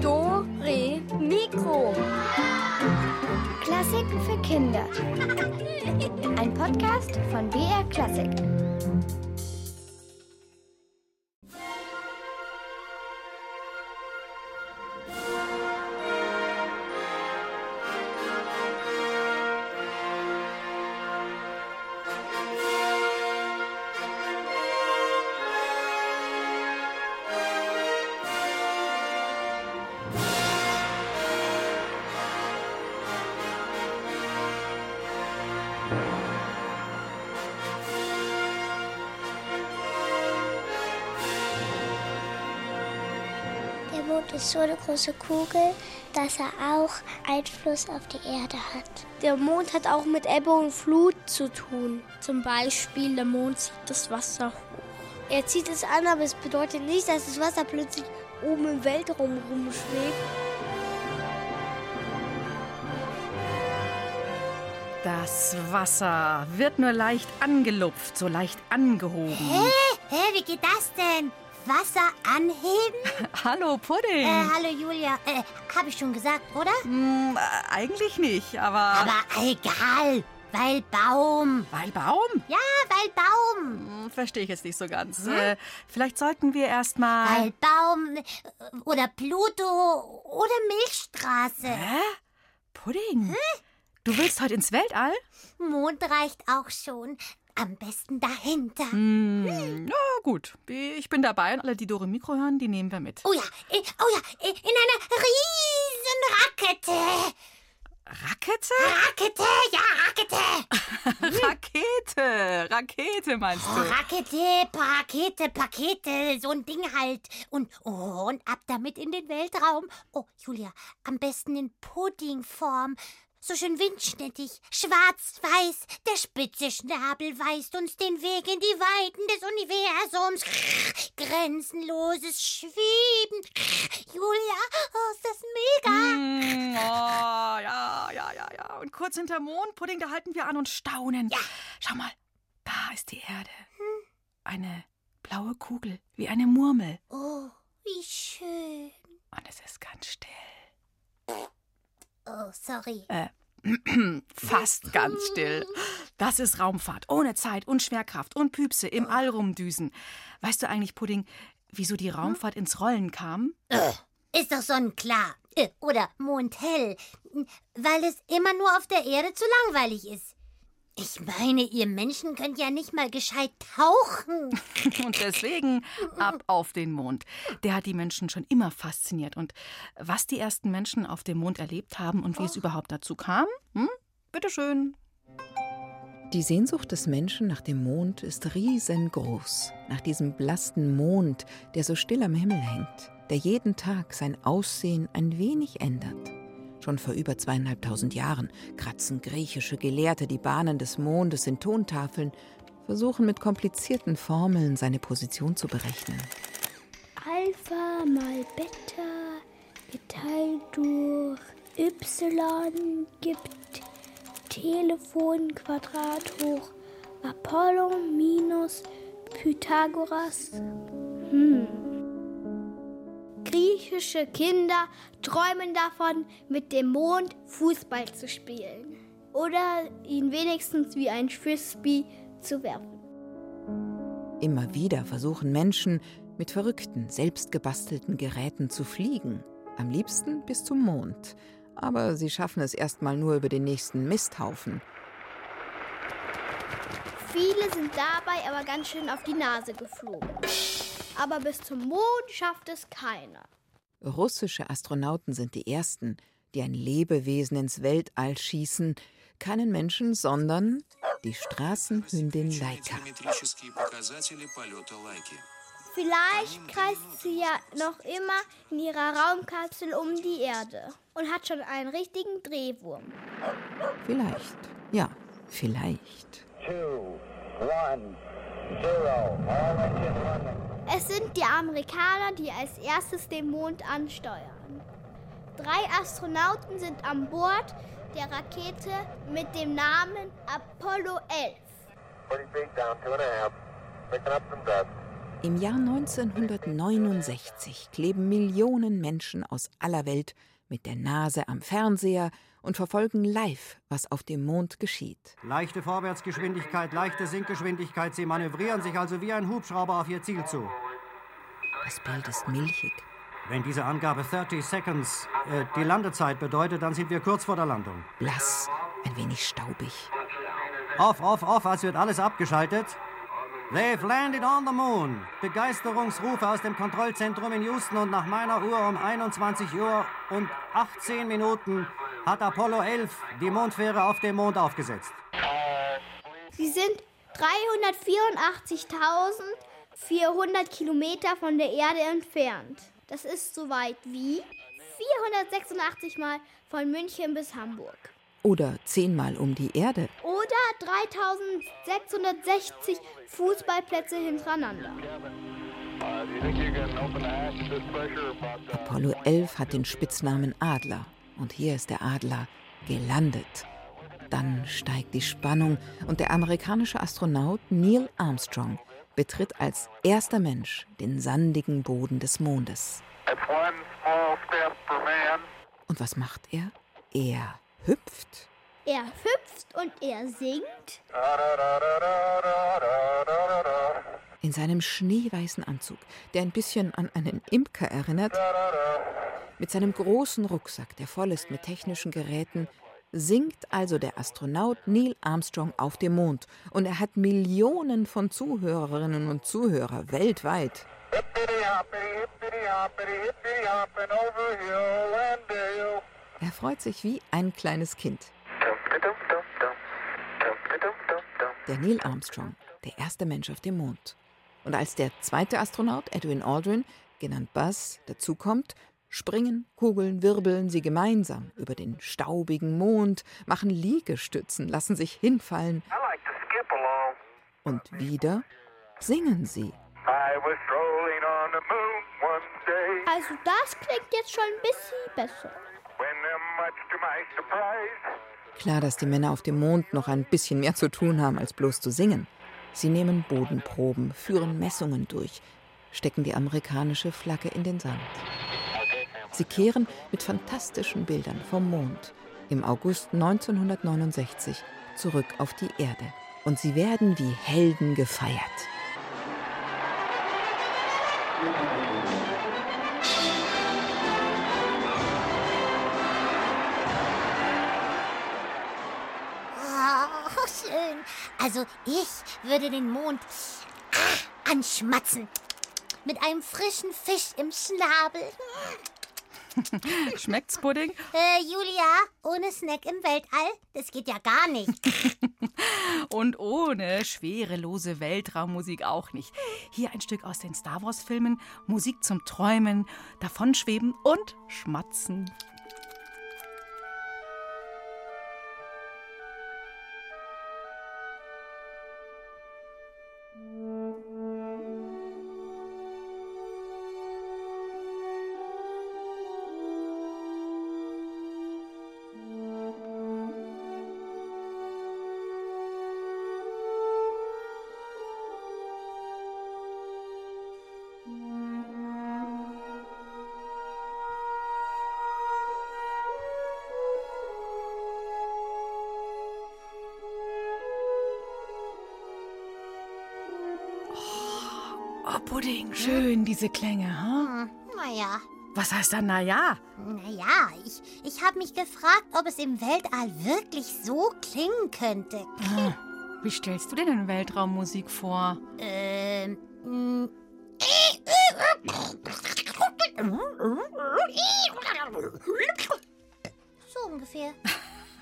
Do, Re, Mikro. Klassiken für Kinder. Ein Podcast von BR Klassik. So eine große Kugel, dass er auch Einfluss auf die Erde hat. Der Mond hat auch mit Ebbe und Flut zu tun. Zum Beispiel, der Mond zieht das Wasser hoch. Er zieht es an, aber es bedeutet nicht, dass das Wasser plötzlich oben im Weltraum rumschwebt. Das Wasser wird nur leicht angelupft, so leicht angehoben. Hä? Hä, wie geht das denn? Wasser anheben? Hallo, Pudding. Äh, hallo Julia. Äh, hab ich schon gesagt, oder? Hm, äh, eigentlich nicht, aber... Aber egal, weil Baum. Weil Baum? Ja, weil Baum. Hm, Verstehe ich jetzt nicht so ganz. Äh, vielleicht sollten wir erstmal... Weil Baum äh, oder Pluto oder Milchstraße. Hä? Pudding? Du willst heute ins Weltall? Mond reicht auch schon. Am besten dahinter. Hm, na gut. Ich bin dabei und alle, die Dore Mikro hören, die nehmen wir mit. Oh ja, äh, oh ja, äh, in einer riesen Rakete. Rakete? Rakete, ja, Rakete. Rakete. Rakete meinst Oh, du? Rakete, Pakete, Pakete, so ein Ding halt. Und, oh, und ab damit in den Weltraum. Oh, Julia, am besten in Puddingform. So schön windschnittig, schwarz-weiß, der spitze Schnabel weist uns den Weg in die Weiten des Universums. Grenzenloses Schweben. Julia, oh, ist das mega. Hm, oh, ja, ja, ja, ja. Und kurz hinter Mond, Pudding, da halten wir an und staunen. Ja. Schau mal, da ist die Erde. Eine blaue Kugel, wie eine Murmel. Oh, wie schön. Und es ist ganz still. Oh, sorry. Fast ganz still. Das ist Raumfahrt. Ohne Zeit und Schwerkraft und Püpse im All rumdüsen. Weißt du eigentlich, Pudding, wieso die Raumfahrt ins Rollen kam? Ist doch sonnenklar. Äh, Oder mondhell. Weil es immer nur auf der Erde zu langweilig ist. Ich meine, ihr Menschen könnt ja nicht mal gescheit tauchen. Und deswegen ab auf den Mond. Der hat die Menschen schon immer fasziniert. Und was die ersten Menschen auf dem Mond erlebt haben und wie es überhaupt dazu kam, hm? bitteschön. Die Sehnsucht des Menschen nach dem Mond ist riesengroß. Nach diesem blassen Mond, der so still am Himmel hängt, der jeden Tag sein Aussehen ein wenig ändert. Schon vor über zweieinhalbtausend Jahren kratzen griechische Gelehrte die Bahnen des Mondes in Tontafeln, versuchen mit komplizierten Formeln seine Position zu berechnen. Alpha mal Beta geteilt durch Y gibt Telefon Quadrat hoch Apollo minus Pythagoras. Griechische Kinder träumen davon, mit dem Mond Fußball zu spielen. Oder ihn wenigstens wie ein Frisbee zu werfen. Immer wieder versuchen Menschen mit verrückten, selbstgebastelten Geräten zu fliegen. Am liebsten bis zum Mond. Aber sie schaffen es erstmal nur über den nächsten Misthaufen. Viele sind dabei aber ganz schön auf die Nase geflogen aber bis zum Mond schafft es keiner. Russische Astronauten sind die ersten, die ein Lebewesen ins Weltall schießen, keinen Menschen, sondern die Straßenhündin Laika. Vielleicht kreist sie ja noch immer in ihrer Raumkapsel um die Erde und hat schon einen richtigen Drehwurm. Vielleicht, ja, vielleicht. Two, one, zero. Es sind die Amerikaner, die als erstes den Mond ansteuern. Drei Astronauten sind an Bord der Rakete mit dem Namen Apollo 11. Im Jahr 1969 kleben Millionen Menschen aus aller Welt mit der Nase am Fernseher und verfolgen live, was auf dem Mond geschieht. Leichte Vorwärtsgeschwindigkeit, leichte Sinkgeschwindigkeit. Sie manövrieren sich also wie ein Hubschrauber auf Ihr Ziel zu. Das Bild ist milchig. Wenn diese Angabe 30 Seconds äh, die Landezeit bedeutet, dann sind wir kurz vor der Landung. Blass, ein wenig staubig. Off, off, off, als wird alles abgeschaltet. They've landed on the moon. Begeisterungsrufe aus dem Kontrollzentrum in Houston und nach meiner Uhr um 21 Uhr und 18 Minuten hat Apollo 11 die Mondfähre auf dem Mond aufgesetzt. Sie sind 384.400 Kilometer von der Erde entfernt. Das ist so weit wie 486 Mal von München bis Hamburg. Oder zehnmal um die Erde. Oder 3660 Fußballplätze hintereinander. Apollo 11 hat den Spitznamen Adler. Und hier ist der Adler gelandet. Dann steigt die Spannung und der amerikanische Astronaut Neil Armstrong betritt als erster Mensch den sandigen Boden des Mondes. Und was macht er? Er hüpft. Er hüpft und er singt. In seinem schneeweißen Anzug, der ein bisschen an einen Imker erinnert, mit seinem großen Rucksack, der voll ist mit technischen Geräten, singt also der Astronaut Neil Armstrong auf dem Mond und er hat Millionen von Zuhörerinnen und Zuhörer weltweit. Er freut sich wie ein kleines Kind. Der Neil Armstrong, der erste Mensch auf dem Mond. Und als der zweite Astronaut, Edwin Aldrin, genannt Buzz, dazukommt, springen, kugeln, wirbeln sie gemeinsam über den staubigen Mond, machen Liegestützen, lassen sich hinfallen. Und wieder singen sie. Also das klingt jetzt schon ein bisschen besser. Klar, dass die Männer auf dem Mond noch ein bisschen mehr zu tun haben, als bloß zu singen. Sie nehmen Bodenproben, führen Messungen durch, stecken die amerikanische Flagge in den Sand. Sie kehren mit fantastischen Bildern vom Mond im August 1969 zurück auf die Erde. Und sie werden wie Helden gefeiert. Oh, schön. Also ich würde den Mond ah, anschmatzen. Mit einem frischen Fisch im Schnabel. Schmeckt's, Pudding? Äh, Julia, ohne Snack im Weltall? Das geht ja gar nicht. Und ohne schwerelose Weltraummusik auch nicht. Hier ein Stück aus den Star Wars-Filmen. Musik zum Träumen, Davonschweben und Schmatzen. Diese Klänge, ha? Hm, naja, Was heißt da, na ja? naja, ich, ich habe mich gefragt, ob es im Weltall wirklich so klingen könnte. Ah, Wie stellst du dir denn Weltraummusik vor? Ähm. So ungefähr.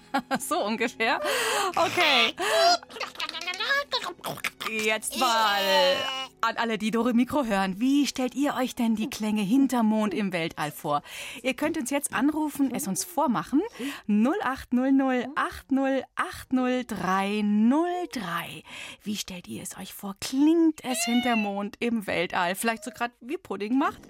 so ungefähr? Okay. Jetzt mal an alle, die Dore Mikro hören. Wie stellt ihr euch denn die Klänge hinter Mond im Weltall vor? Ihr könnt uns jetzt anrufen, es uns vormachen. 0800 8080303. Wie stellt ihr es euch vor? Klingt es hinter Mond im Weltall? Vielleicht so gerade wie Pudding macht?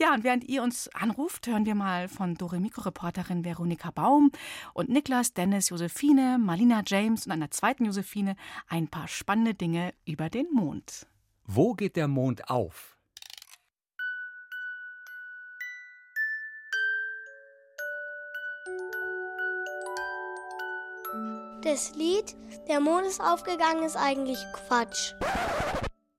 Ja, und während ihr uns anruft, hören wir mal von Dore Mikro-Reporterin Veronika Baum und Niklas, Dennis, Josephine, Marlina James und einer zweiten Josephine ein paar spannende Dinge über den Mond. Wo geht der Mond auf? Das Lied Der Mond ist aufgegangen ist eigentlich Quatsch.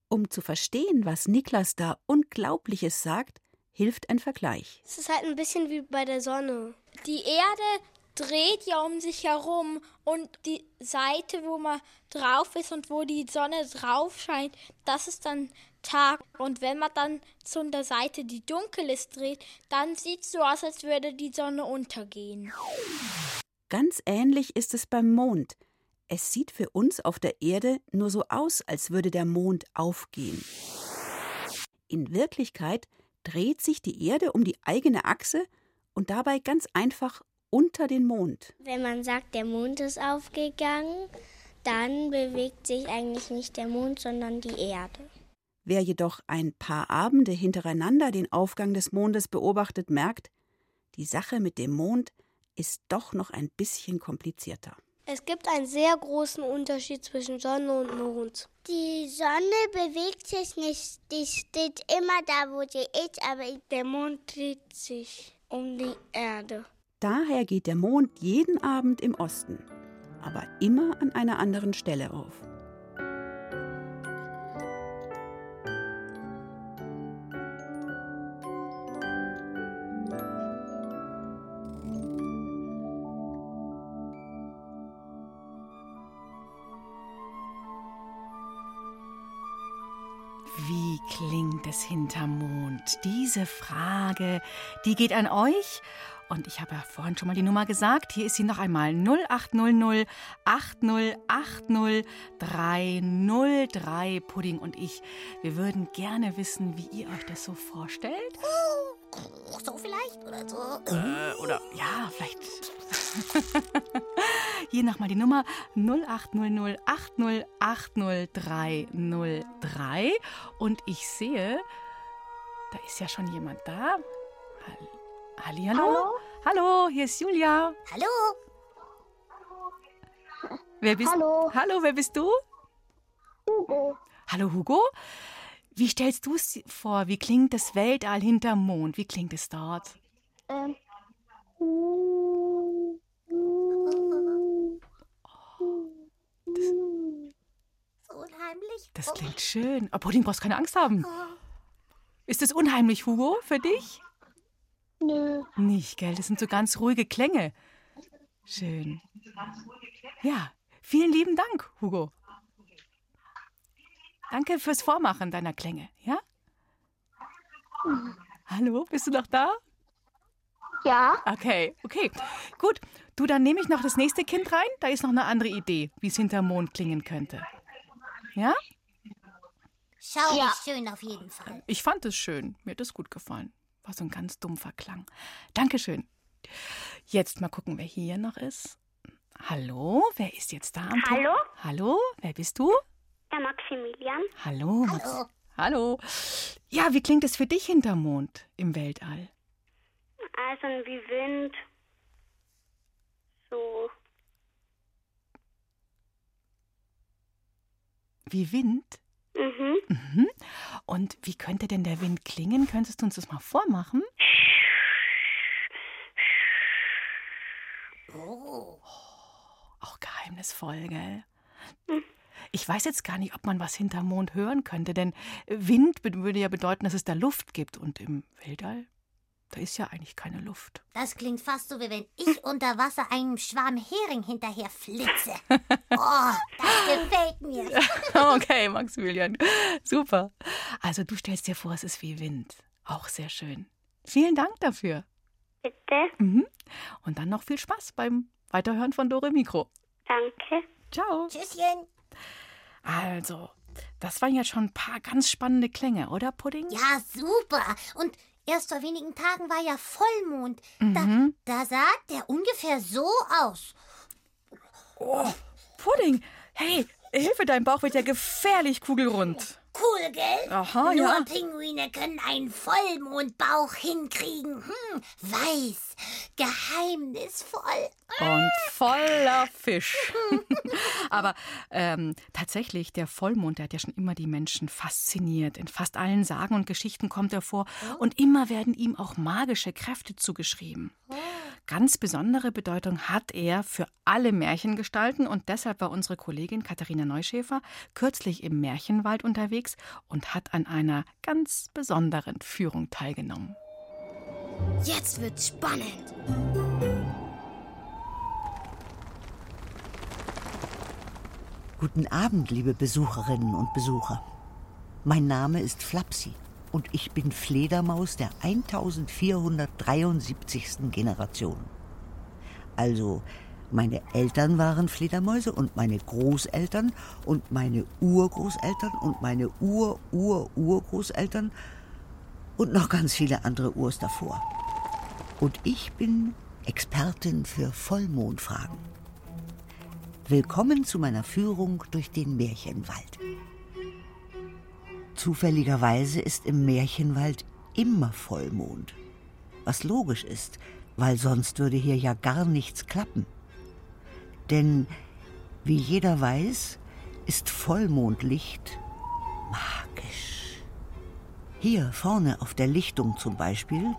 Um zu verstehen, was Niklas da Unglaubliches sagt, hilft ein Vergleich. Es ist halt ein bisschen wie bei der Sonne. Die Erde dreht ja um sich herum und die Seite, wo man drauf ist und wo die Sonne drauf scheint, das ist dann Tag. Und wenn man dann zu der Seite, die dunkel ist, dreht, dann sieht es so aus, als würde die Sonne untergehen. Ganz ähnlich ist es beim Mond. Es sieht für uns auf der Erde nur so aus, als würde der Mond aufgehen. In Wirklichkeit dreht sich die Erde um die eigene Achse und dabei ganz einfach unter den Mond. Wenn man sagt, der Mond ist aufgegangen, dann bewegt sich eigentlich nicht der Mond, sondern die Erde. Wer jedoch ein paar Abende hintereinander den Aufgang des Mondes beobachtet, merkt, die Sache mit dem Mond ist doch noch ein bisschen komplizierter. Es gibt einen sehr großen Unterschied zwischen Sonne und Mond. Die Sonne bewegt sich nicht, die steht immer da, wo sie ist, aber der Mond dreht sich um die Erde. Daher geht der Mond jeden Abend im Osten, aber immer an einer anderen Stelle auf. Es hinterm Mond? Diese Frage, die geht an euch. Und ich habe ja vorhin schon mal die Nummer gesagt. Hier ist sie noch einmal 0800 8080 303. Pudding und ich, wir würden gerne wissen, wie ihr euch das so vorstellt. So vielleicht oder so. Äh, oder ja, vielleicht. Hier nochmal die Nummer 0800 8080303. Und ich sehe, da ist ja schon jemand da. Hallihallo? Hallo? Hallo, hier ist Julia. Hallo. Wer bist Hallo. Hallo, wer bist du? Hugo. Hallo, Hugo. Wie stellst du es vor? Wie klingt das Weltall hinterm Mond? Wie klingt es dort? Ähm. So unheimlich. Das klingt schön. Aber Pudding, brauchst keine Angst haben. Ist es unheimlich, Hugo, für dich? Nö. Nicht, gell? Das sind so ganz ruhige Klänge. Schön. Ja, vielen lieben Dank, Hugo. Danke fürs Vormachen deiner Klänge, ja? Hallo, bist du noch da? Ja. Okay, okay. Gut. Du, dann nehme ich noch das nächste Kind rein. Da ist noch eine andere Idee, wie es hinterm Mond klingen könnte. Ja? Schau, Ja. schön auf jeden Fall. Ich fand es schön. Mir hat es gut gefallen. War so ein ganz dumpfer Klang. Dankeschön. Jetzt mal gucken, wer hier noch ist. Hallo, wer ist jetzt da? am? Hallo? Hallo, wer bist du? Der Maximilian. Hallo. Max. Hallo. Hallo. Ja, wie klingt es für dich hinterm Mond im Weltall? Also wie Wind. So. Wie Wind? Mhm. Mhm. Und wie könnte denn der Wind klingen? Könntest du uns das mal vormachen? Oh. Auch geheimnisvoll, gell? Ich weiß jetzt gar nicht, ob man was hinterm Mond hören könnte, denn Wind würde ja bedeuten, dass es da Luft gibt. Und im Weltall, da ist ja eigentlich keine Luft. Das klingt fast so, wie wenn ich unter Wasser einem Schwarm Hering hinterher flitze. Oh, das gefällt mir. Okay, Maximilian, super. Also du stellst dir vor, es ist wie Wind. Auch sehr schön. Vielen Dank dafür. Bitte. Mhm. Und dann noch viel Spaß beim Weiterhören von Dore Mikro. Danke. Ciao. Tschüsschen. Also, das waren jetzt schon ein paar ganz spannende Klänge, oder, Pudding? Ja, super. Und erst vor wenigen Tagen war ja Vollmond. Mhm. Da, da sah der ungefähr so aus. Oh, Pudding, hey, Hilfe, dein Bauch wird ja gefährlich kugelrund. Cool, gell? Aha, Nur ja. Pinguine können einen Vollmondbauch hinkriegen. Hm, weiß, geheimnisvoll. Und voller Fisch. Aber ähm, tatsächlich, der Vollmond, der hat ja schon immer die Menschen fasziniert. In fast allen Sagen und Geschichten kommt er vor. Und immer werden ihm auch magische Kräfte zugeschrieben. Ganz besondere Bedeutung hat er für alle Märchengestalten und deshalb war unsere Kollegin Katharina Neuschäfer kürzlich im Märchenwald unterwegs und hat an einer ganz besonderen Führung teilgenommen. Jetzt wird's spannend. Guten Abend, liebe Besucherinnen und Besucher. Mein Name ist Flapsi und ich bin Fledermaus der 1473. Generation. Also, meine Eltern waren Fledermäuse und meine Großeltern und meine Urgroßeltern und meine Ur-Ur-Urgroßeltern und noch ganz viele andere Urs davor. Und ich bin Expertin für Vollmondfragen. Willkommen zu meiner Führung durch den Märchenwald. Zufälligerweise ist im Märchenwald immer Vollmond. Was logisch ist, weil sonst würde hier ja gar nichts klappen. Denn, wie jeder weiß, ist Vollmondlicht magisch. Hier vorne auf der Lichtung zum Beispiel,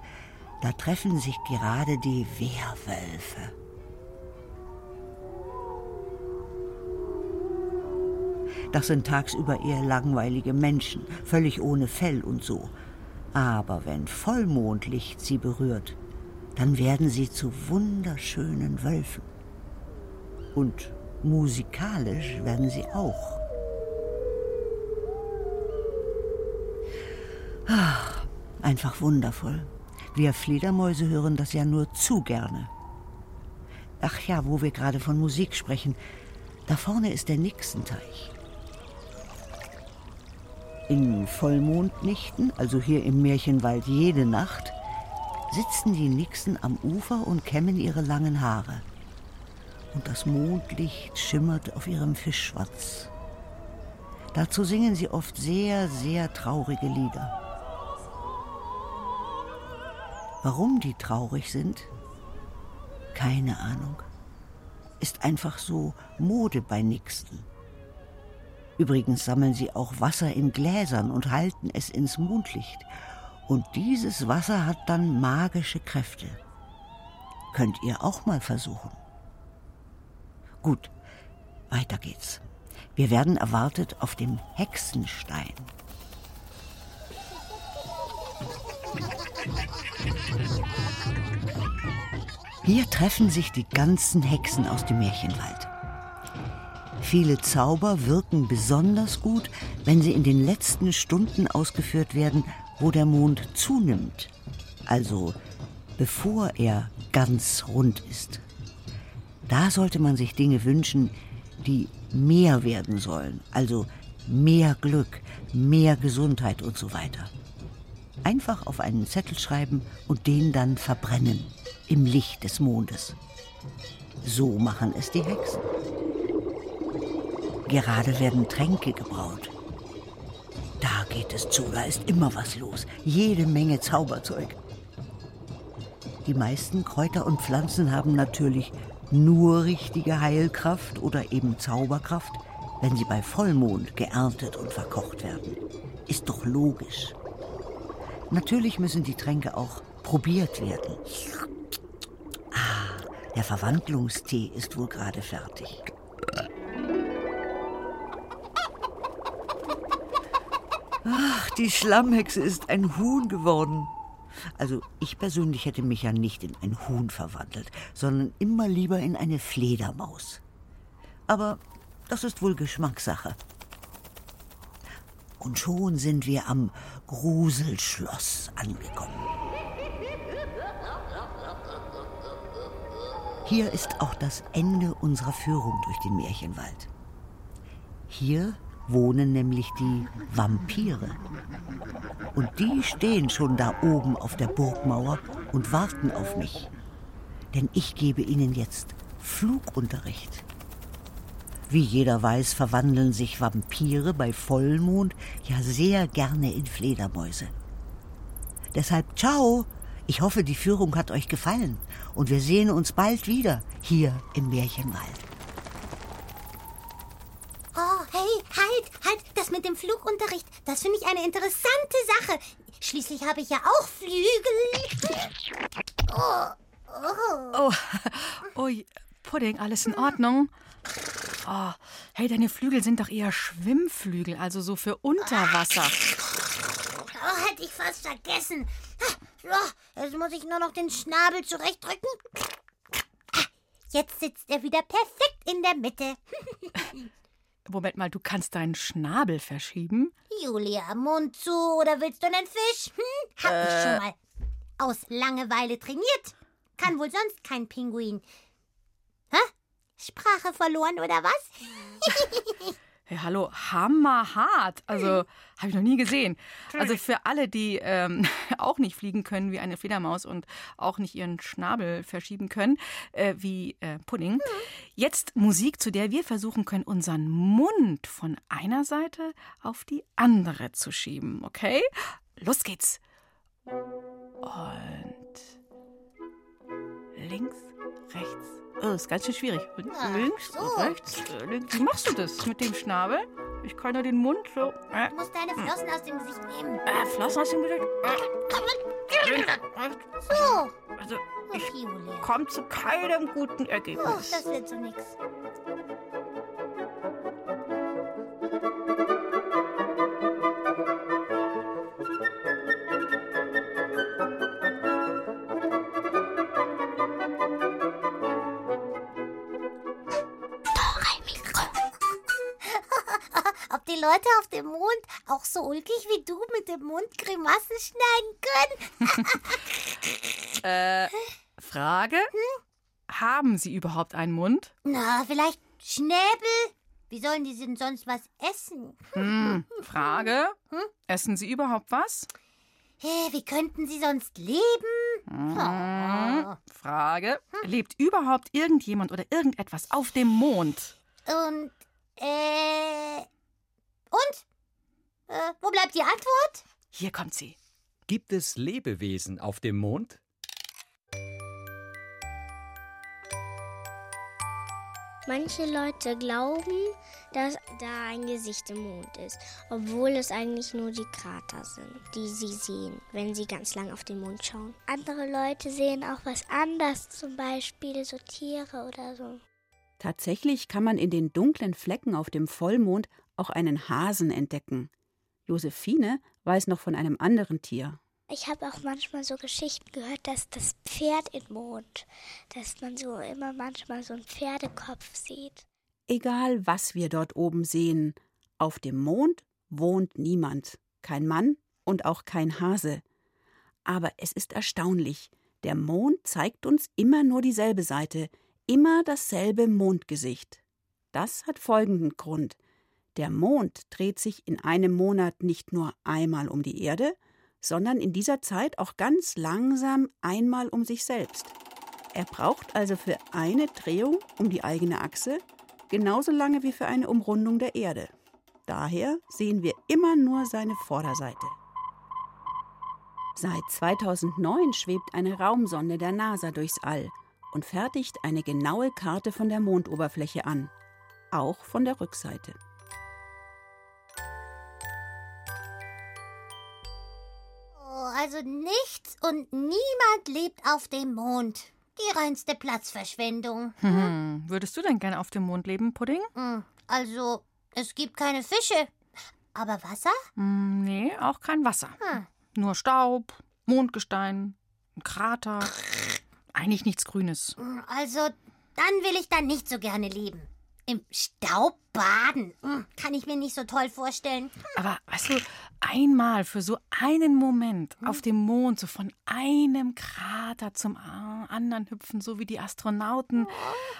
da treffen sich gerade die Wehrwölfe. Das sind tagsüber eher langweilige Menschen, völlig ohne Fell und so. Aber wenn Vollmondlicht sie berührt, dann werden sie zu wunderschönen Wölfen. Und musikalisch werden sie auch. Einfach wundervoll. Wir Fledermäuse hören das ja nur zu gerne. Ach ja, wo wir gerade von Musik sprechen, da vorne ist der Nixenteich. In Vollmondnächten, also hier im Märchenwald jede Nacht, sitzen die Nixen am Ufer und kämmen ihre langen Haare. Und das Mondlicht schimmert auf ihrem Fischschwanz. Dazu singen sie oft sehr, sehr traurige Lieder. Warum die traurig sind? Keine Ahnung. Ist einfach so Mode bei Nixen. Übrigens sammeln sie auch Wasser in Gläsern und halten es ins Mondlicht. Und dieses Wasser hat dann magische Kräfte. Könnt ihr auch mal versuchen. Gut, weiter geht's. Wir werden erwartet auf dem Hexenstein. Hier treffen sich die ganzen Hexen aus dem Märchenwald. Viele Zauber wirken besonders gut, wenn sie in den letzten Stunden ausgeführt werden, wo der Mond zunimmt. Also bevor er ganz rund ist. Da sollte man sich Dinge wünschen, die mehr werden sollen. Also mehr Glück, mehr Gesundheit und so weiter. Einfach auf einen Zettel schreiben und den dann verbrennen im Licht des Mondes. So machen es die Hexen. Gerade werden Tränke gebraut. Da geht es zu, da ist immer was los. Jede Menge Zauberzeug. Die meisten Kräuter und Pflanzen haben natürlich nur richtige Heilkraft oder eben Zauberkraft, wenn sie bei Vollmond geerntet und verkocht werden. Ist doch logisch. Natürlich müssen die Tränke auch probiert werden. Ah, der Verwandlungstee ist wohl gerade fertig. Ach, die Schlammhexe ist ein Huhn geworden. Also ich persönlich hätte mich ja nicht in ein Huhn verwandelt, sondern immer lieber in eine Fledermaus. Aber das ist wohl Geschmackssache. Und schon sind wir am Gruselschloss angekommen. Hier ist auch das Ende unserer Führung durch den Märchenwald. Hier wohnen nämlich die Vampire. Und die stehen schon da oben auf der Burgmauer und warten auf mich. Denn ich gebe ihnen jetzt Flugunterricht. Wie jeder weiß, verwandeln sich Vampire bei Vollmond ja sehr gerne in Fledermäuse. Deshalb ciao, Ich hoffe, die Führung hat euch gefallen und wir sehen uns bald wieder hier im Märchenwald. Oh, hey, halt, halt, das mit dem Flugunterricht, das finde ich eine interessante Sache. Schließlich habe ich ja auch Flügel. Oh, oh. oh, Pudding, alles in Ordnung? Oh, hey, deine Flügel sind doch eher Schwimmflügel, also so für Unterwasser. Oh, hätte ich fast vergessen. Oh, jetzt muss ich nur noch den Schnabel zurechtdrücken. Jetzt sitzt er wieder perfekt in der Mitte. Moment mal, du kannst deinen Schnabel verschieben? Julia, Mund zu oder willst du einen Fisch? Hm? Hab Äh. ich schon mal aus Langeweile trainiert. Kann wohl sonst kein Pinguin. Sprache verloren oder was? Hey, hallo, hammerhart. Also, habe ich noch nie gesehen. Also für alle, die ähm, auch nicht fliegen können wie eine Fledermaus und auch nicht ihren Schnabel verschieben können, äh, wie äh, Pudding. Jetzt Musik, zu der wir versuchen können, unseren Mund von einer Seite auf die andere zu schieben. Okay? Los geht's. Und links, rechts. Oh, ist ganz schön schwierig. Ach, links, so. rechts, äh, links. Wie machst du das mit dem Schnabel? Ich kann ja den Mund so. Äh, Du musst deine Flossen aus dem Gesicht nehmen. äh, Flossen aus dem Gesicht. So. Also, Ach, Julia. komm zu keinem guten Oh, Ergebnis. das wird so nix. Leute auf dem Mond auch so ulkig wie du mit dem Mund Grimassen schneiden können? Äh, Frage? Haben Sie überhaupt einen Mund? Na, vielleicht Schnäbel? Wie sollen die denn sonst was essen? Hm, Frage? Essen Sie überhaupt was? Hä, wie könnten sie sonst leben? Hm, Frage? Lebt überhaupt irgendjemand oder irgendetwas auf dem Mond? Und, äh. Und? Äh, wo bleibt die Antwort? Hier kommt sie. Gibt es Lebewesen auf dem Mond? Manche Leute glauben, dass da ein Gesicht im Mond ist, obwohl es eigentlich nur die Krater sind, die sie sehen, wenn sie ganz lang auf den Mond schauen. Andere Leute sehen auch was anderes, zum Beispiel so Tiere oder so. Tatsächlich kann man in den dunklen Flecken auf dem Vollmond auch einen Hasen entdecken. Josephine weiß noch von einem anderen Tier. Ich habe auch manchmal so Geschichten gehört, dass das Pferd im Mond, dass man so immer manchmal so einen Pferdekopf sieht. Egal, was wir dort oben sehen, auf dem Mond wohnt niemand, kein Mann und auch kein Hase. Aber es ist erstaunlich, der Mond zeigt uns immer nur dieselbe Seite, immer dasselbe Mondgesicht. Das hat folgenden Grund. Der Mond dreht sich in einem Monat nicht nur einmal um die Erde, sondern in dieser Zeit auch ganz langsam einmal um sich selbst. Er braucht also für eine Drehung um die eigene Achse genauso lange wie für eine Umrundung der Erde. Daher sehen wir immer nur seine Vorderseite. Seit 2009 schwebt eine Raumsonde der NASA durchs All und fertigt eine genaue Karte von der Mondoberfläche an, auch von der Rückseite. Also nichts und niemand lebt auf dem Mond. Die reinste Platzverschwendung. Hm, würdest du denn gerne auf dem Mond leben, Pudding? Hm, Also, es gibt keine Fische. Aber Wasser? Hm, nee, auch kein Wasser. Hm. Nur Staub, Mondgestein, ein Krater. Eigentlich nichts Grünes. Hm, Also, dann will ich da nicht so gerne leben. Im Staub baden. Hm, Kann ich mir nicht so toll vorstellen. Aber weißt du, einmal für so einen Moment auf dem Mond, so von einem Krater zum anderen hüpfen, so wie die Astronauten.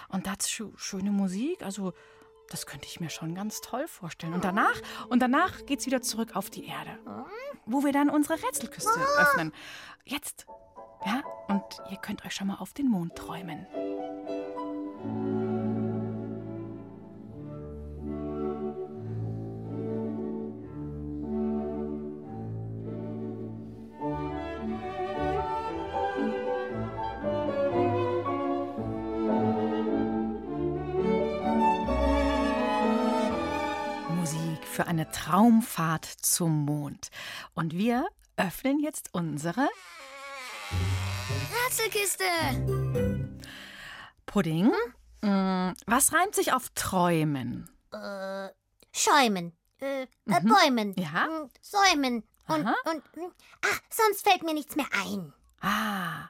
Und dazu schöne Musik, also das könnte ich mir schon ganz toll vorstellen. Und danach, und danach geht's wieder zurück auf die Erde, wo wir dann unsere Rätselküste öffnen. Jetzt, ja, und ihr könnt euch schon mal auf den Mond träumen. Für eine Traumfahrt zum Mond. Und wir öffnen jetzt unsere Rätselkiste. Pudding. Mm, Was reimt sich auf träumen? Äh, schäumen. Äh, äh, Mhm. Bäumen. Ja. Mm, Säumen. Und, Aha. und, mm, ah, sonst fällt mir nichts mehr ein. Ah,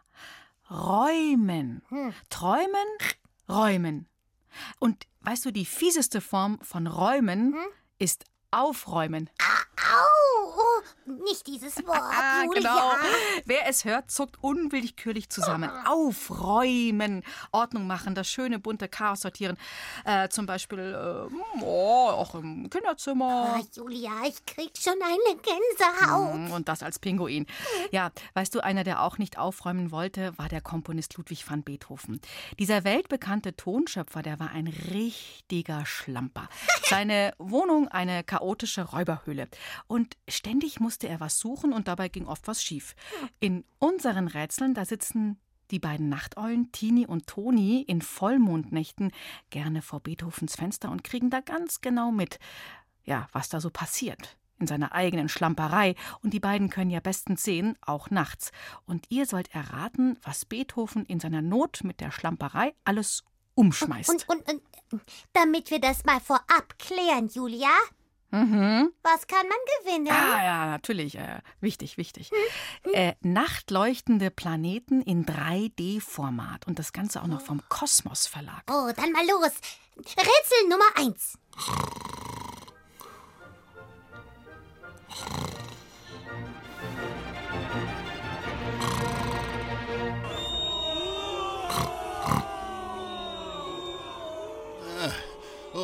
räumen. Hm. Träumen, räumen. Und weißt du, die fieseste Form von räumen Hm? ist aufräumen. Au, nicht dieses Wort, Ah, Julia. genau. Wer es hört, zuckt unwillkürlich zusammen. Aufräumen, Ordnung machen, das schöne bunte Chaos sortieren. Äh, zum Beispiel äh, oh, auch im Kinderzimmer. Ah, Julia, ich krieg schon eine Gänsehaut. Mm, Und das als Pinguin. Ja, weißt du, einer, der auch nicht aufräumen wollte, war der Komponist Ludwig van Beethoven. Dieser weltbekannte Tonschöpfer, der war ein richtiger Schlamper. Seine Wohnung eine chaotische Räuberhöhle. Und ständig musste er was suchen und dabei ging oft was schief. In unseren Rätseln, da sitzen die beiden Nachteulen, Tini und Toni, in Vollmondnächten gerne vor Beethovens Fenster und kriegen da ganz genau mit, ja, was da so passiert. In seiner eigenen Schlamperei. Und die beiden können ja bestens sehen, auch nachts. Und ihr sollt erraten, was Beethoven in seiner Not mit der Schlamperei alles umschmeißt. Und, und, und, damit wir das mal vorab klären, Julia, Mhm. Was kann man gewinnen? Ah, ja, natürlich. Äh, wichtig, wichtig. Mhm. Äh, nachtleuchtende Planeten in 3D-Format. Und das Ganze auch noch vom Kosmos Verlag. Oh, dann mal los. Rätsel Nummer 1.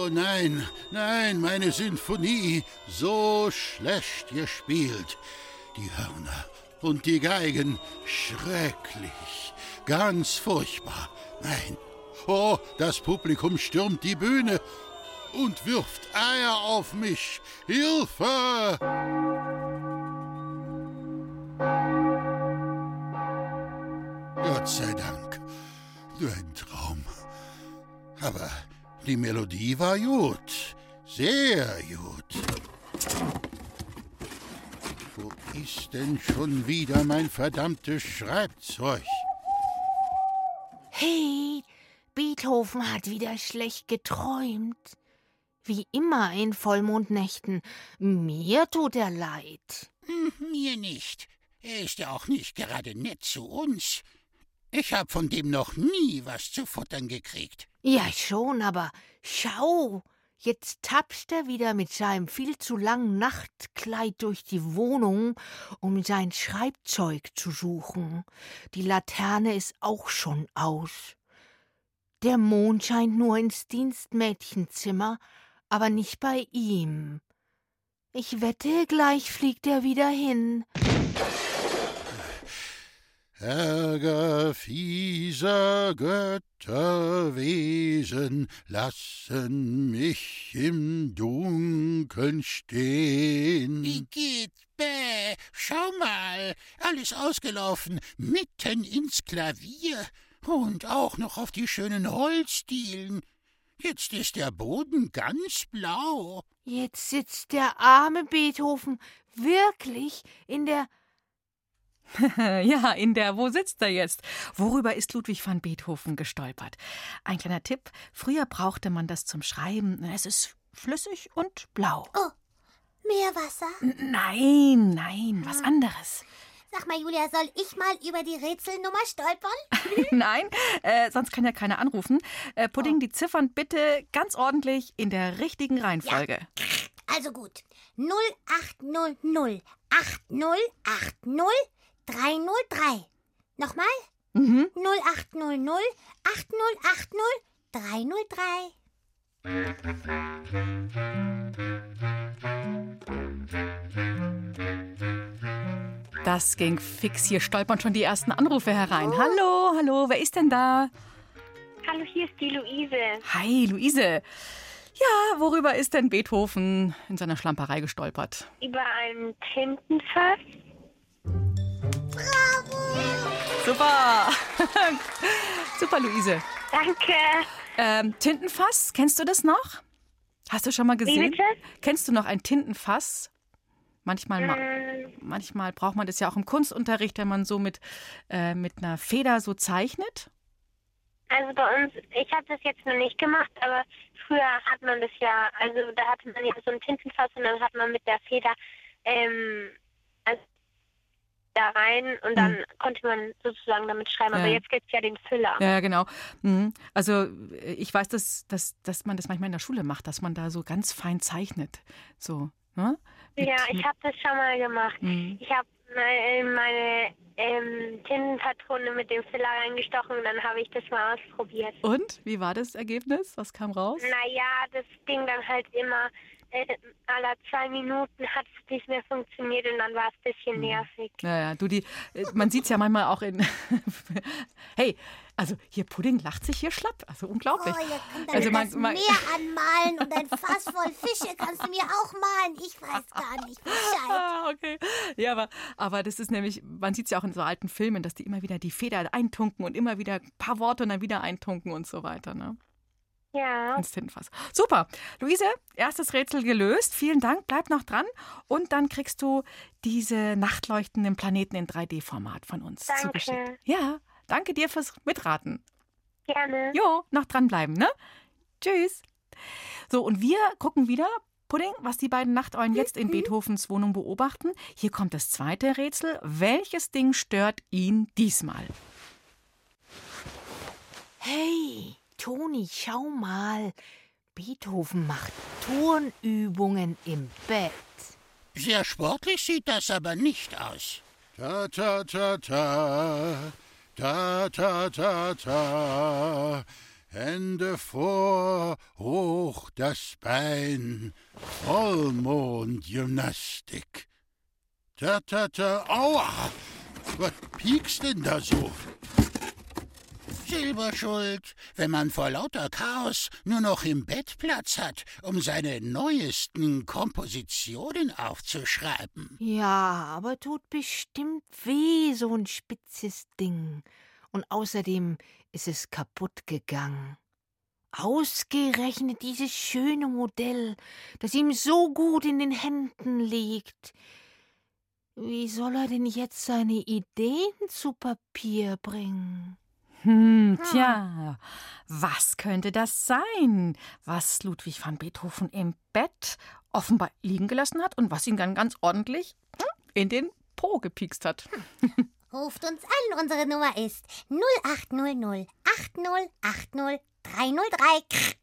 nein, nein, meine Sinfonie, so schlecht gespielt. Die Hörner und die Geigen, schrecklich, ganz furchtbar. Nein. Oh, das Publikum stürmt die Bühne und wirft Eier auf mich. Hilfe! Gott sei Dank. Nur ein Traum. Aber die Melodie war gut. Sehr gut. Wo ist denn schon wieder mein verdammtes Schreibzeug? Hey, Beethoven hat wieder schlecht geträumt. Wie immer in Vollmondnächten. Mir tut er leid. Hm, Mir nicht. Er ist ja auch nicht gerade nett zu uns. Ich hab von dem noch nie was zu futtern gekriegt. Ja, schon, aber schau. Jetzt tapst er wieder mit seinem viel zu langen Nachtkleid durch die Wohnung, um sein Schreibzeug zu suchen. Die Laterne ist auch schon aus. Der Mond scheint nur ins Dienstmädchenzimmer, aber nicht bei ihm. Ich wette, gleich fliegt er wieder hin. Ärger fieser Götterwesen lassen mich im Dunkeln stehen. Wie geht's? Bäh, schau mal, alles ausgelaufen, mitten ins Klavier und auch noch auf die schönen Holzdielen. Jetzt ist der Boden ganz blau. Jetzt sitzt der arme Beethoven wirklich in der ja, in der Wo sitzt er jetzt? Worüber ist Ludwig van Beethoven gestolpert? Ein kleiner Tipp: Früher brauchte man das zum Schreiben. Es ist flüssig und blau. Oh, Meerwasser? Nein, nein, was anderes. Sag mal, Julia, soll ich mal über die Rätselnummer stolpern? nein, äh, sonst kann ja keiner anrufen. Äh, Pudding, die Ziffern bitte ganz ordentlich in der richtigen Reihenfolge. Also gut. 0800 8080 303. Nochmal? Mhm. 0800 8080 303. Das ging fix. Hier stolpern schon die ersten Anrufe herein. Hallo, hallo, wer ist denn da? Hallo, hier ist die Luise. Hi, Luise. Ja, worüber ist denn Beethoven in seiner Schlamperei gestolpert? Über ein Tintenfass. Super. Super, Luise. Danke. Ähm, Tintenfass, kennst du das noch? Hast du schon mal gesehen? Kennst du noch ein Tintenfass? Manchmal, ma Mm, manchmal braucht man das ja auch im Kunstunterricht, wenn man so mit, äh, mit einer Feder so zeichnet. Also bei uns, ich habe das jetzt noch nicht gemacht, aber früher hat man das ja, also da hatte man ja so ein Tintenfass und dann hat man mit der Feder ähm, also da rein und dann konnte man sozusagen damit schreiben. Aber. Ja. jetzt gibt's ja den Füller. Ja, genau. Mhm. Also äh, ich weiß, dass, dass, dass man das manchmal in der Schule macht, dass man da so ganz fein zeichnet. So, ne? Mit- ja, ich habe das schon mal gemacht. Mhm. Ich habe meine, meine ähm, Tintenpatrone mit dem Füller reingestochen und dann habe ich das mal ausprobiert. Und wie war das Ergebnis? Was kam raus? Naja, das ging dann halt immer, äh, alle zwei Minuten hat es nicht mehr funktioniert und dann war es ein bisschen nervig. Naja, du, die, äh, man sieht es ja manchmal auch in. hey, also hier Pudding lacht sich hier schlapp. Also unglaublich. Oh, ihr könnt also also man, das man, Meer anmalen und ein Fass voll Fische kannst du mir auch malen. Ich weiß gar nicht Bescheid. Ah, okay. Ja, aber, aber das ist nämlich, man sieht es ja auch in so alten Filmen, dass die immer wieder die Feder eintunken und immer wieder ein paar Worte und dann wieder eintunken und so weiter. Ne? Ja. Ins Tintenfass. Super. Luise, erstes Rätsel gelöst. Vielen Dank. Bleib noch dran. Und dann kriegst du diese nachtleuchtenden Planeten in 3D-Format von uns Danke. zugeschickt. Ja, danke dir fürs Mitraten. Gerne. Jo, noch dranbleiben, ne? Tschüss. So, und wir gucken wieder, Pudding, was die beiden Nachteulen jetzt in Beethovens Wohnung beobachten. Hier kommt das zweite Rätsel. Welches Ding stört ihn diesmal? Hey, Toni, schau mal. Beethoven macht Turnübungen im Bett. Sehr sportlich sieht das aber nicht aus. Ta ta ta ta, ta ta ta ta, Hände vor, hoch das Bein, Vollmondgymnastik. Ta ta ta, aua, was piekst denn da so? Selber schuld, wenn man vor lauter Chaos nur noch im Bett Platz hat, um seine neuesten Kompositionen aufzuschreiben. Ja, aber tut bestimmt weh, so ein spitzes Ding. Und außerdem ist es kaputt gegangen. Ausgerechnet dieses schöne Modell, das ihm so gut in den Händen liegt. Wie soll er denn jetzt seine Ideen zu Papier bringen? Hm, tja, was könnte das sein, was Ludwig van Beethoven im Bett offenbar liegen gelassen hat und was ihn dann ganz ordentlich hm, in den Po gepiekst hat? Ruft uns an, unsere Nummer ist 0800 8080 303.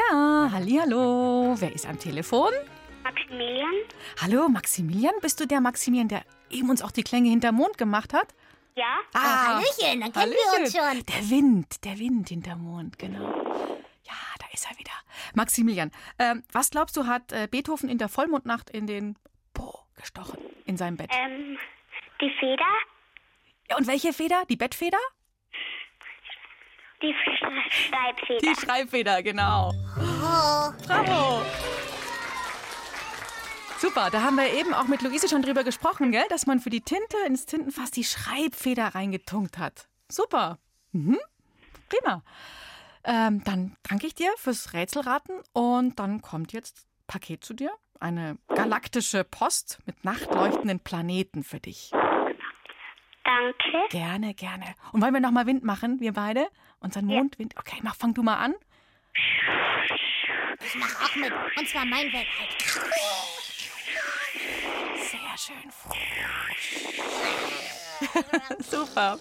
Ja, hallihallo, wer ist am Telefon? Maximilian? Hallo, Maximilian, bist du der Maximilian, der eben uns auch die Klänge hinterm Mond gemacht hat? Ja? Ah, Hallöchen, dann kennen wir uns schon. Der Wind, der Wind hinterm Mond, genau. Ja, da ist er wieder. Maximilian, ähm, was glaubst du, hat äh, Beethoven in der Vollmondnacht in den Po gestochen, in seinem Bett? Ähm, die Feder? Ja, und welche Feder? Die Bettfeder? Die Sch- Schreibfeder. Die Schreibfeder, genau. Oh, Bravo. Super, da haben wir eben auch mit Luise schon drüber gesprochen, gell? dass man für die Tinte ins Tintenfass die Schreibfeder reingetunkt hat. Super. Mhm. Prima. Ähm, dann danke ich dir fürs Rätselraten und dann kommt jetzt Paket zu dir. Eine galaktische Post mit nachtleuchtenden Planeten für dich. Danke. Gerne, gerne. Und wollen wir nochmal Wind machen, wir beide? Unseren Mondwind? Okay, mach, fang du mal an. ich mach auch mit. Und zwar mein Weltall. Sehr schön. Super.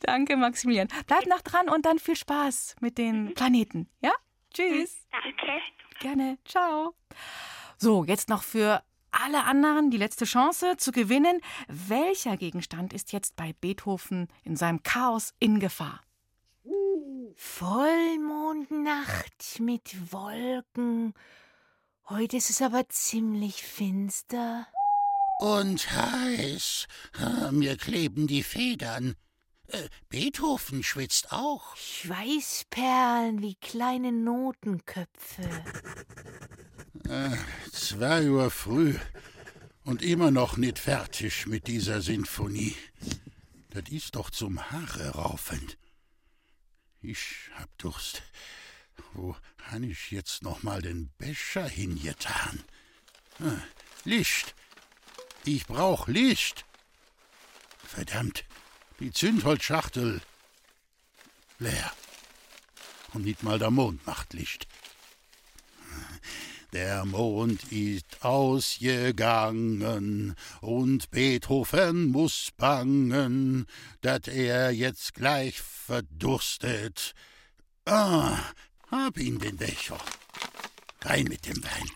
Danke, Maximilian. Bleib noch dran und dann viel Spaß mit den Planeten. Ja? Tschüss. Danke. Gerne. Ciao. So, jetzt noch für alle anderen die letzte Chance zu gewinnen. Welcher Gegenstand ist jetzt bei Beethoven in seinem Chaos in Gefahr? Vollmondnacht mit Wolken. Heute ist es aber ziemlich finster. Und heiß. Mir kleben die Federn. Äh, Beethoven schwitzt auch. Schweißperlen wie kleine Notenköpfe. Äh, zwei Uhr früh. Und immer noch nicht fertig mit dieser Sinfonie. Das ist doch zum Haare raufend. Ich hab Durst. Wo han ich jetzt noch mal den Becher hingetan? Ah, Licht. Ich brauch Licht. Verdammt, die Zündholzschachtel leer. Und nicht mal der Mond macht Licht. Der Mond ist ausgegangen und Beethoven muss bangen, dat er jetzt gleich verdurstet. Ah, hab ihn den Becher. Rein mit dem Wein.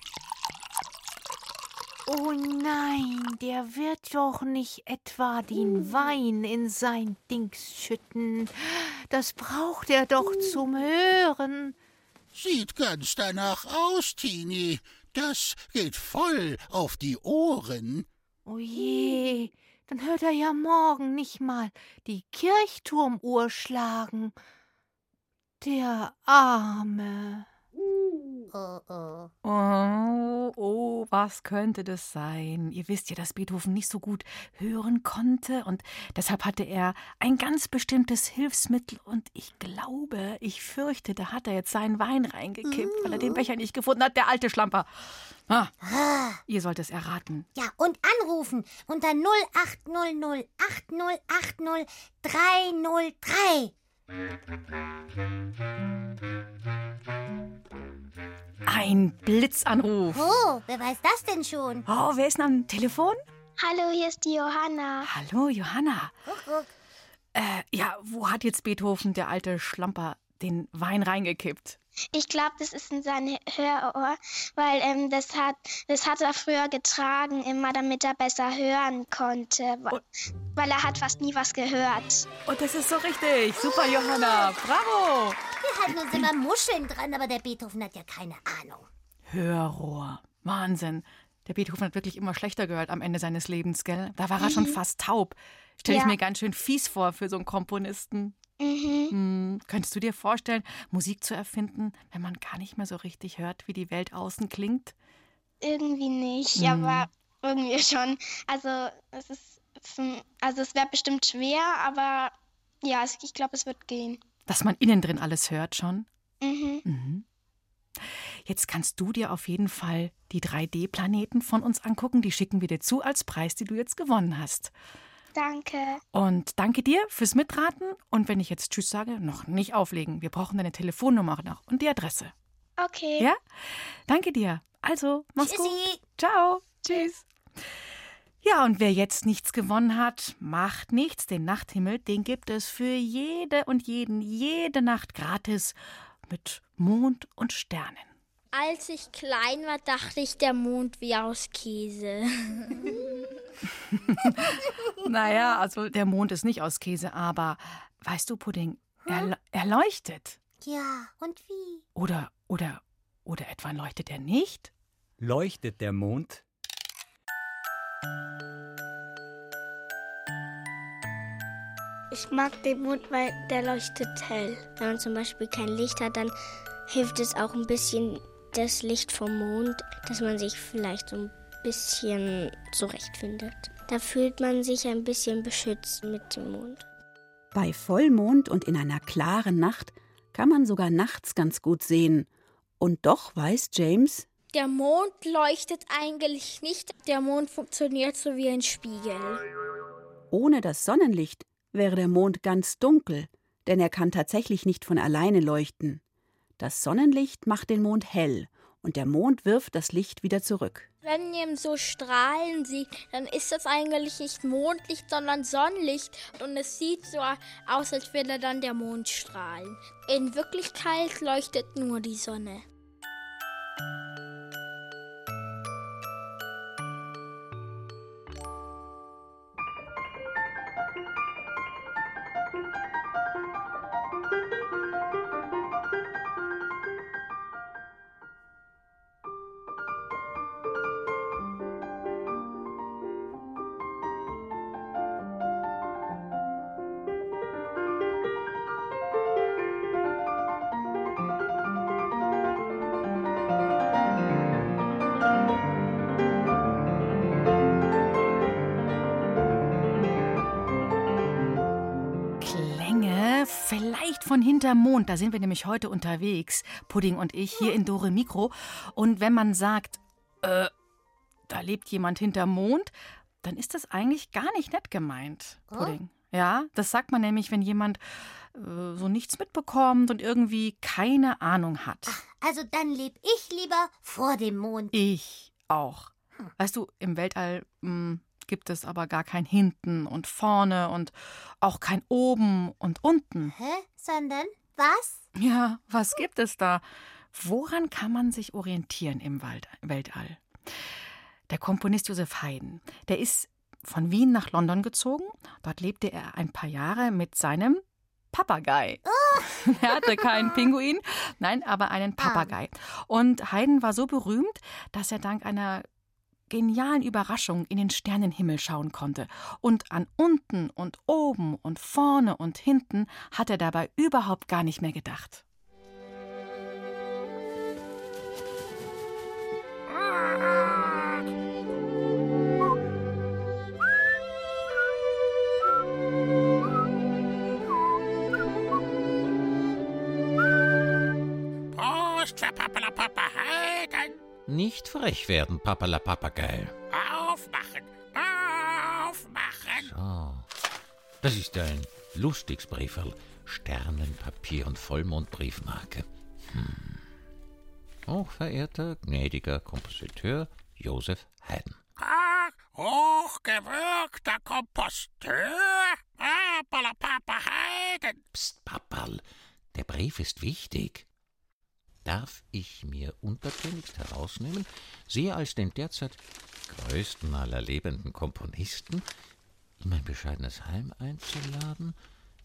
Oh nein, der wird doch nicht etwa den Wein in sein Dings schütten. Das braucht er doch zum Hören. Sieht ganz danach aus, Tini. Das geht voll auf die Ohren. Oh je, dann hört er ja morgen nicht mal die Kirchturmuhr schlagen. Der Arme. Oh, oh. Oh, oh, was könnte das sein? Ihr wisst ja, dass Beethoven nicht so gut hören konnte und deshalb hatte er ein ganz bestimmtes Hilfsmittel und ich glaube, ich fürchte, da hat er jetzt seinen Wein reingekippt, weil er den Becher nicht gefunden hat, der alte Schlamper. Ah, Ah. ihr sollt es erraten. Ja, und anrufen unter 0800 8080 303. Ein Blitzanruf. Oh, wer weiß das denn schon? Oh, wer ist denn am Telefon? Hallo, hier ist die Johanna. Hallo, Johanna. Guck, guck. Äh, ja, wo hat jetzt Beethoven, der alte Schlamper, den Wein reingekippt? Ich glaube, das ist in sein Hörohr, weil ähm, das, hat, das hat er früher getragen, immer damit er besser hören konnte, weil, weil er hat fast nie was gehört. Und das ist so richtig. Super, Johanna. Bravo. Wir halten uns immer Muscheln dran, aber der Beethoven hat ja keine Ahnung. Hörrohr. Wahnsinn. Der Beethoven hat wirklich immer schlechter gehört am Ende seines Lebens, gell? Da war er schon fast taub. Stelle ich Ja. mir ganz schön fies vor für so einen Komponisten. Mhm. Hm, könntest du dir vorstellen, Musik zu erfinden, wenn man gar nicht mehr so richtig hört, wie die Welt außen klingt? Irgendwie nicht, Mhm. aber irgendwie schon. Also es ist, also es wäre bestimmt schwer, aber ja, ich glaube, es wird gehen. Dass man innen drin alles hört schon? Mhm. Mhm. Jetzt kannst du dir auf jeden Fall die 3D-Planeten von uns angucken. Die schicken wir dir zu als Preis, die du jetzt gewonnen hast. Danke. Und danke dir fürs Mitraten. Und wenn ich jetzt Tschüss sage, noch nicht auflegen. Wir brauchen deine Telefonnummer noch und die Adresse. Okay. Ja? Danke dir. Also, mach's Tschüssi. gut. Ciao. Tschüss. Ja, und wer jetzt nichts gewonnen hat, macht nichts. Den Nachthimmel, den gibt es für jede und jeden, jede Nacht gratis mit Mond und Sternen. Als ich klein war, dachte ich, der Mond wäre aus Käse. Naja, also der Mond ist nicht aus Käse, aber weißt du, Pudding, er, le- er leuchtet. Ja, und wie? Oder, oder, oder etwa leuchtet er nicht? Leuchtet der Mond? Ich mag den Mond, weil der leuchtet hell. Wenn man zum Beispiel kein Licht hat, dann hilft es auch ein bisschen das Licht vom Mond, dass man sich vielleicht so ein bisschen zurechtfindet. Da fühlt man sich ein bisschen beschützt mit dem Mond. Bei Vollmond und in einer klaren Nacht kann man sogar nachts ganz gut sehen. Und doch weiß James, Der Mond leuchtet eigentlich nicht. Der Mond funktioniert so wie ein Spiegel. ohne das Sonnenlicht wäre der Mond ganz dunkel, denn er kann tatsächlich nicht von alleine leuchten. Das Sonnenlicht macht den Mond hell und der Mond wirft das Licht wieder zurück. Wenn ihr so Strahlen sieht, dann ist das eigentlich nicht Mondlicht, sondern Sonnenlicht. Und es sieht so aus, als würde dann der Mond strahlen. In Wirklichkeit leuchtet nur die Sonne. Von Hintermond, da sind wir nämlich heute unterwegs, Pudding und ich, hier in Dore Mikro. Und wenn man sagt, äh, da lebt jemand hinterm Mond, dann ist das eigentlich gar nicht nett gemeint, Pudding. Ja, das sagt man nämlich, wenn jemand äh, so nichts mitbekommt und irgendwie keine Ahnung hat. Also dann leb ich lieber vor dem Mond. Ich auch. Weißt du, im Weltall mh, gibt es aber gar kein Hinten und vorne und auch kein oben und unten. Hä? Sondern was? Ja, was gibt es da? Woran kann man sich orientieren im Wald Weltall? Der Komponist Josef Haydn, der ist von Wien nach London gezogen. Dort lebte er ein paar Jahre mit seinem Papagei. er hatte keinen Pinguin, nein, aber einen Papagei. Und Haydn war so berühmt, dass er dank einer genialen Überraschung in den Sternenhimmel schauen konnte. Und an unten und oben und vorne und hinten hat er dabei überhaupt gar nicht mehr gedacht. Nicht frech werden, Papalapapagei. Aufmachen, aufmachen. So. Das ist ein lustiges Brieferl. Sternenpapier und Vollmondbriefmarke. Hm. Hochverehrter, gnädiger Kompositeur Josef Haydn. Ah, hochgewürgter Komposteur. Papalapapa Haydn. Psst, Papperl, der Brief ist wichtig. Darf ich mir untertönigst herausnehmen, Sie als den derzeit größten aller lebenden Komponisten in mein bescheidenes Heim einzuladen?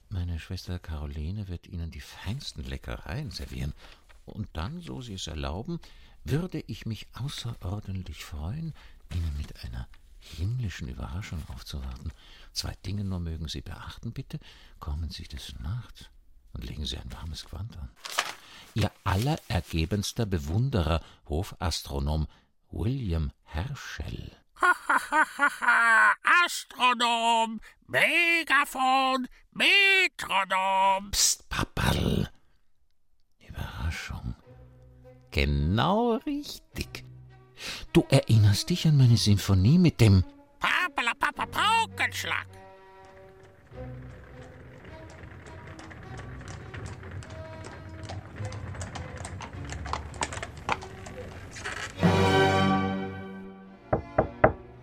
Meine Schwester Caroline wird Ihnen die feinsten Leckereien servieren. Und dann, so Sie es erlauben, würde ich mich außerordentlich freuen, Ihnen mit einer himmlischen Überraschung aufzuwarten. Zwei Dinge nur mögen Sie beachten, bitte. Kommen Sie des Nachts und legen Sie ein warmes Gewand an. Ihr allerergebenster Bewunderer, Hofastronom William Herschel. Astronom, Megafon, Metronom. Psst, Papperl. Überraschung. Genau richtig. Du erinnerst dich an meine Sinfonie mit dem Papalapapa Paukenschlag.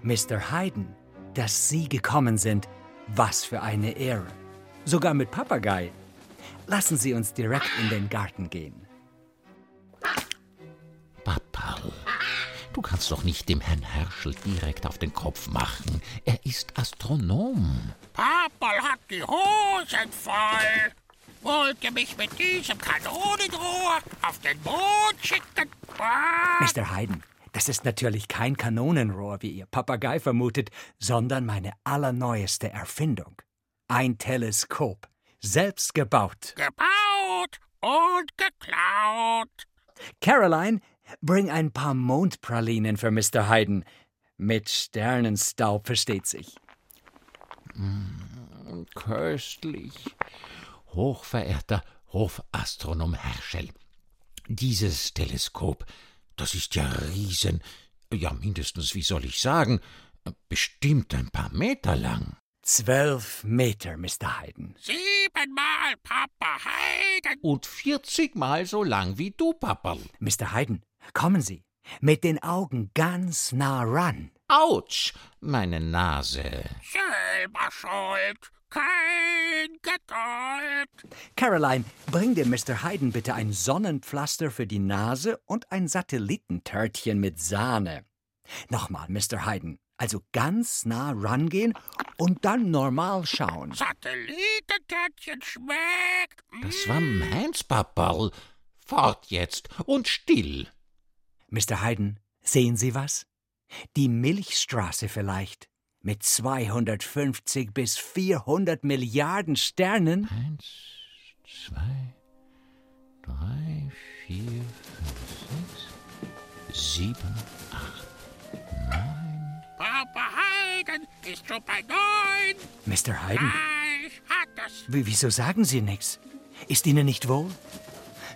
Mr. Haydn, dass Sie gekommen sind, was für eine Ehre. Sogar mit Papagei. Lassen Sie uns direkt in den Garten gehen. Papperl. Du kannst doch nicht dem Herrn Herschel direkt auf den Kopf machen. Er ist Astronom. Papal hat die Hosen voll. Wollt ihr mich mit diesem Kanonenrohr auf den Mond schicken? Ah, Mr. Haydn, das ist natürlich kein Kanonenrohr, wie Ihr Papagei vermutet, sondern meine allerneueste Erfindung. Ein Teleskop. Selbst gebaut. Gebaut und geklaut. Caroline, bring ein paar Mondpralinen für Mr. Haydn. Mit Sternenstaub versteht sich. Mm, köstlich. Hochverehrter Hofastronom Herschel. Dieses Teleskop, das ist ja riesen, ja mindestens, wie soll ich sagen, bestimmt ein paar Meter lang. Zwölf Meter, Mr. Haydn. Siebenmal Papa Haydn. Und vierzigmal so lang wie du, Papperl. Mr. Haydn, kommen Sie. Mit den Augen ganz nah ran. Autsch, meine Nase. Selber schuld. Kein Geduld. Caroline, bring dem Mr. Haydn bitte ein Sonnenpflaster für die Nase und ein Satellitentörtchen mit Sahne. Nochmal, Mr. Haydn. Also ganz nah rangehen und dann normal schauen. Satellitentörtchen schmeckt. Das war meins, Papperl. Fort jetzt und still. Mr. Haydn, sehen Sie was? Die Milchstraße vielleicht. Mit 250 bis 400 Milliarden Sternen. Eins, zwei, drei, vier, fünf, sechs, sieben, acht, neun. Papa Haydn ist schon bei neun. Mr. Haydn, Ich hat w- wieso sagen Sie nichts? Ist Ihnen nicht wohl?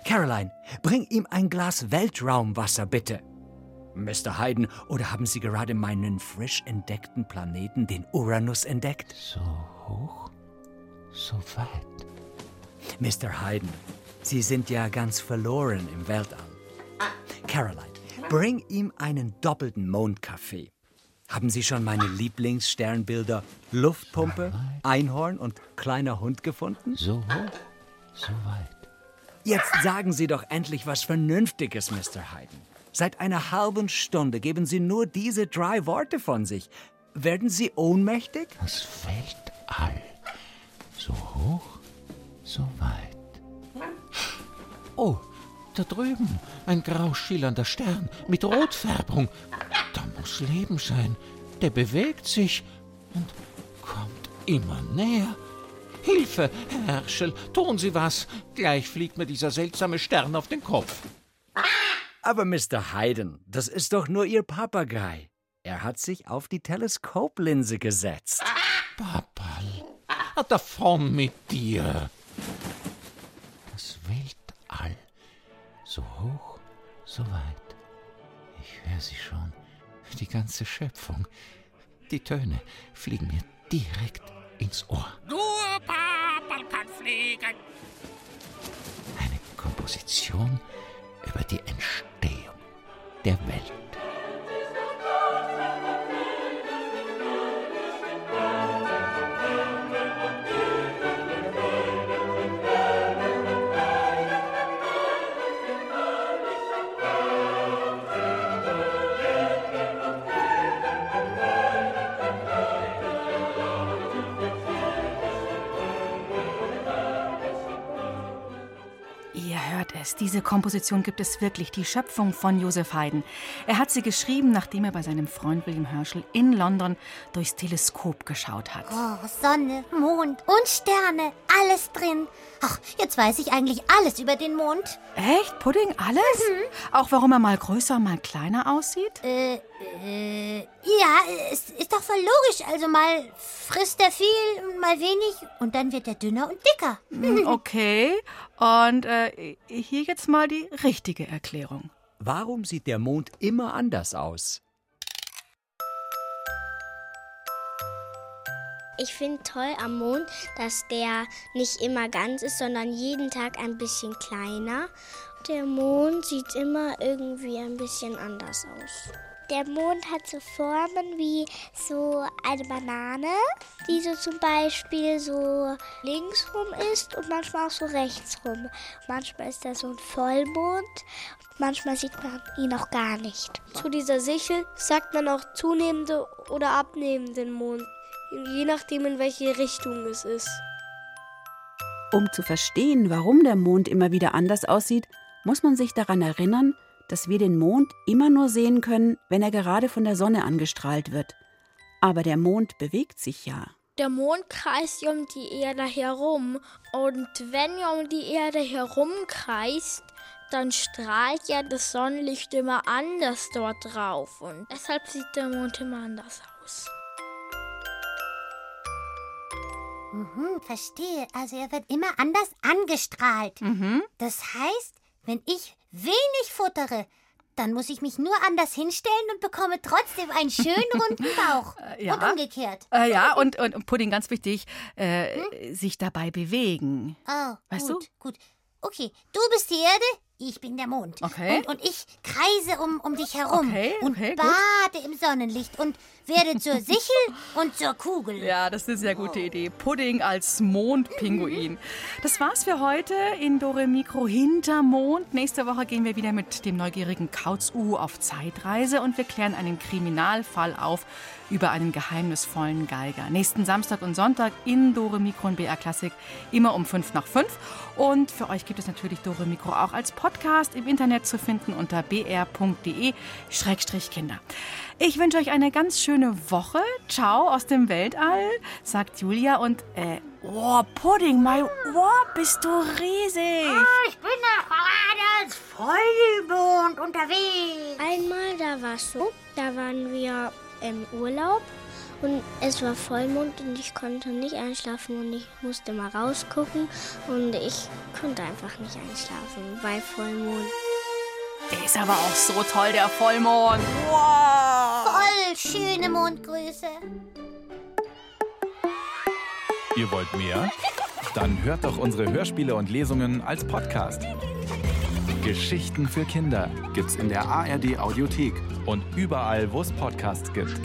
Caroline, bring ihm ein Glas Weltraumwasser, bitte. Mr. Hayden, oder haben Sie gerade meinen frisch entdeckten Planeten, den Uranus, entdeckt? So hoch, so weit. Mr. Hayden, Sie sind ja ganz verloren im Weltall. Caroline, bring ihm einen doppelten Mondkaffee. Haben Sie schon meine Lieblingssternbilder Luftpumpe, Einhorn und kleiner Hund gefunden? So hoch, so weit. Jetzt sagen Sie doch endlich was Vernünftiges, Mr. Hayden. Seit einer halben Stunde geben Sie nur diese drei Worte von sich. Werden Sie ohnmächtig? Das Weltall. So hoch, so weit. Oh, da drüben ein grau schillernder Stern mit Rotfärbung. Da muss Leben sein. Der bewegt sich und kommt immer näher. Hilfe, Herr Herschel, tun Sie was. Gleich fliegt mir dieser seltsame Stern auf den Kopf. Aber Mr. Hayden, das ist doch nur Ihr Papagei. Er hat sich auf die Teleskoplinse gesetzt. Papal, davon mit dir. Das Weltall. So hoch, so weit. Ich höre sie schon. Die ganze Schöpfung. Die Töne fliegen mir direkt ins Ohr. Nur Papal kann fliegen. Eine Komposition über die Entstehung der Welt. Es, diese Komposition gibt es wirklich, die Schöpfung von Joseph Haydn. Er hat sie geschrieben, nachdem er bei seinem Freund William Herschel in London durchs Teleskop geschaut hat. Oh, Sonne, Mond und Sterne, alles drin. Ach, jetzt weiß ich eigentlich alles über den Mond. Echt? Pudding? Alles? Auch warum er mal größer, mal kleiner aussieht? Äh, äh, ja, es ist doch voll logisch. Also mal frisst er viel und mal wenig und dann wird er dünner und dicker. Hm, Okay. Und äh, hier jetzt mal die richtige Erklärung. Warum sieht der Mond immer anders aus? Ich finde toll am Mond, dass der nicht immer ganz ist, sondern jeden Tag ein bisschen kleiner. Der Mond sieht immer irgendwie ein bisschen anders aus. Der Mond hat so Formen wie so eine Banane, die so zum Beispiel so linksrum ist und manchmal auch so rechtsrum. Manchmal ist da so ein Vollmond, manchmal sieht man ihn auch gar nicht. Zu dieser Sichel sagt man auch zunehmende oder abnehmenden Mond, je nachdem in welche Richtung es ist. Um zu verstehen, warum der Mond immer wieder anders aussieht, muss man sich daran erinnern, dass wir den Mond immer nur sehen können, wenn er gerade von der Sonne angestrahlt wird. Aber der Mond bewegt sich ja. Der Mond kreist ja um die Erde herum und wenn er um die Erde herumkreist, dann strahlt ja das Sonnenlicht immer anders dort drauf und deshalb sieht der Mond immer anders aus. Mhm, verstehe. Also er wird immer anders angestrahlt. Das heißt, wenn ich wenig futtere, dann muss ich mich nur anders hinstellen und bekomme trotzdem einen schönen runden Bauch. ja. Und umgekehrt. Äh, ja, und, und, und Pudding, ganz wichtig, äh, sich dabei bewegen. Oh, Weißt gut, gut. Okay, du bist die Erde, ich bin der Mond. Okay. Und, und ich kreise um, um dich herum Okay, und okay, gut. bade im Sonnenlicht und werde zur Sichel und zur Kugel. Ja, das ist eine sehr gute Idee. Pudding als Mondpinguin. Das war's für heute in Dore Mikro hinter Mond. Nächste Woche gehen wir wieder mit dem neugierigen Kauz-U auf Zeitreise und wir klären einen Kriminalfall auf über einen geheimnisvollen Geiger. Nächsten Samstag und Sonntag in Dore Mikro und BR Klassik immer um 5 nach 5. Und für euch gibt es natürlich Dore Mikro auch als Podcast im Internet zu finden unter br.de-kinder. Ich wünsche euch eine ganz schöne Woche. Ciao aus dem Weltall, sagt Julia. Und, äh, oh, Pudding, mein Ohr, bist du riesig. Ich bin doch gerade als Vollmond unterwegs. Einmal, da war es so, da waren wir im Urlaub und es war Vollmond und ich konnte nicht einschlafen und ich musste mal rausgucken und ich konnte einfach nicht einschlafen bei Vollmond. Der ist aber auch so toll, der Vollmond. Wow! Voll schöne Mondgröße. Ihr wollt mehr? Dann hört doch unsere Hörspiele und Lesungen als Podcast. Geschichten für Kinder gibt's in der ARD Audiothek und überall, wo es Podcasts gibt.